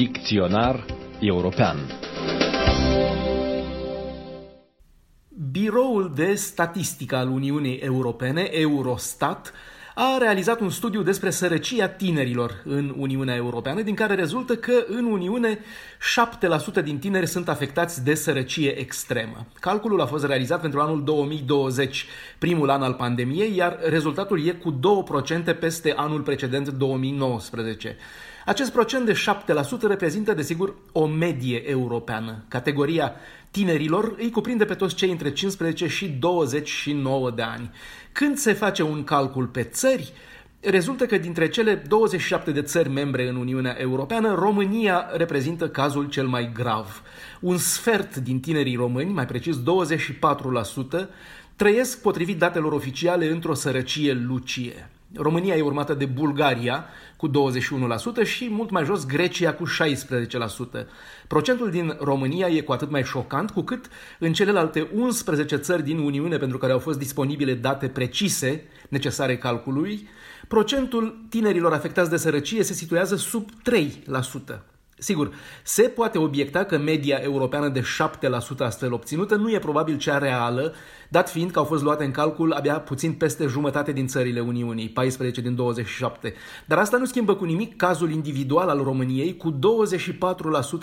Dicționar european Biroul de Statistică al Uniunii Europene, Eurostat, a realizat un studiu despre sărăcia tinerilor în Uniunea Europeană, din care rezultă că în Uniune 7% din tineri sunt afectați de sărăcie extremă. Calculul a fost realizat pentru anul 2020, primul an al pandemiei, iar rezultatul e cu 2% peste anul precedent 2019. Acest procent de 7% reprezintă, desigur, o medie europeană. Categoria tinerilor îi cuprinde pe toți cei între 15 și 29 de ani. Când se face un calcul pe țări, rezultă că dintre cele 27 de țări membre în Uniunea Europeană, România reprezintă cazul cel mai grav. Un sfert din tinerii români, mai precis 24%, trăiesc, potrivit datelor oficiale, într-o sărăcie lucie. România e urmată de Bulgaria cu 21% și mult mai jos Grecia cu 16%. Procentul din România e cu atât mai șocant cu cât în celelalte 11 țări din Uniune pentru care au fost disponibile date precise necesare calculului, procentul tinerilor afectați de sărăcie se situează sub 3%. Sigur, se poate obiecta că media europeană de 7% astfel obținută nu e probabil cea reală, dat fiind că au fost luate în calcul abia puțin peste jumătate din țările Uniunii, 14 din 27. Dar asta nu schimbă cu nimic cazul individual al României, cu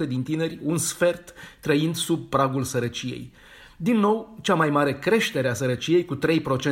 24% din tineri, un sfert, trăind sub pragul sărăciei. Din nou, cea mai mare creștere a sărăciei, cu 3%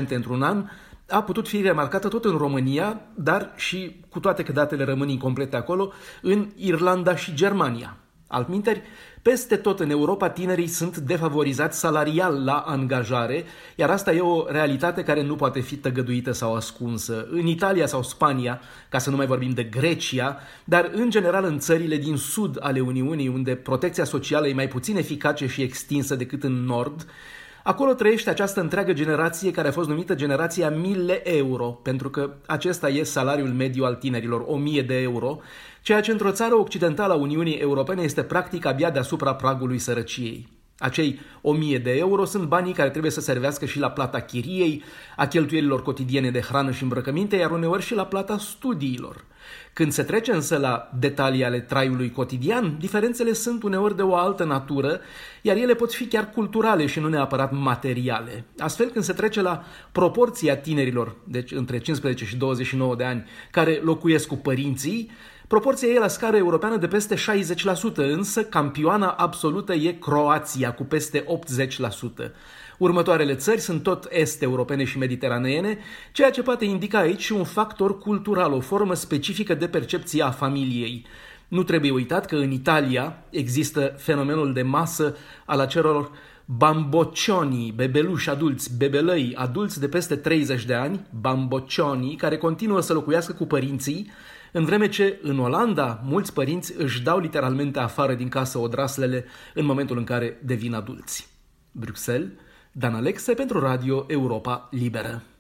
într-un an, a putut fi remarcată tot în România, dar și, cu toate că datele rămân incomplete acolo, în Irlanda și Germania. Altminteri, peste tot în Europa tinerii sunt defavorizați salarial la angajare, iar asta e o realitate care nu poate fi tăgăduită sau ascunsă. În Italia sau Spania, ca să nu mai vorbim de Grecia, dar în general în țările din sud ale Uniunii, unde protecția socială e mai puțin eficace și extinsă decât în nord, Acolo trăiește această întreagă generație care a fost numită generația 1000 euro, pentru că acesta e salariul mediu al tinerilor, 1000 de euro, ceea ce într-o țară occidentală a Uniunii Europene este practic abia deasupra pragului sărăciei. Acei 1000 de euro sunt banii care trebuie să servească și la plata chiriei, a cheltuielilor cotidiene de hrană și îmbrăcăminte, iar uneori și la plata studiilor. Când se trece însă la detalii ale traiului cotidian, diferențele sunt uneori de o altă natură, iar ele pot fi chiar culturale și nu neapărat materiale. Astfel, când se trece la proporția tinerilor, deci între 15 și 29 de ani, care locuiesc cu părinții, Proporția e la scară europeană de peste 60%, însă campioana absolută e Croația cu peste 80%. Următoarele țări sunt tot est-europene și mediteraneene, ceea ce poate indica aici un factor cultural, o formă specifică de percepție a familiei. Nu trebuie uitat că în Italia există fenomenul de masă al acelor bamboccioni, bebeluși adulți, bebelăi adulți de peste 30 de ani, bamboccioni, care continuă să locuiască cu părinții, în vreme ce în Olanda mulți părinți își dau literalmente afară din casă odraslele în momentul în care devin adulți. Bruxelles, Dan Alexe pentru Radio Europa Liberă.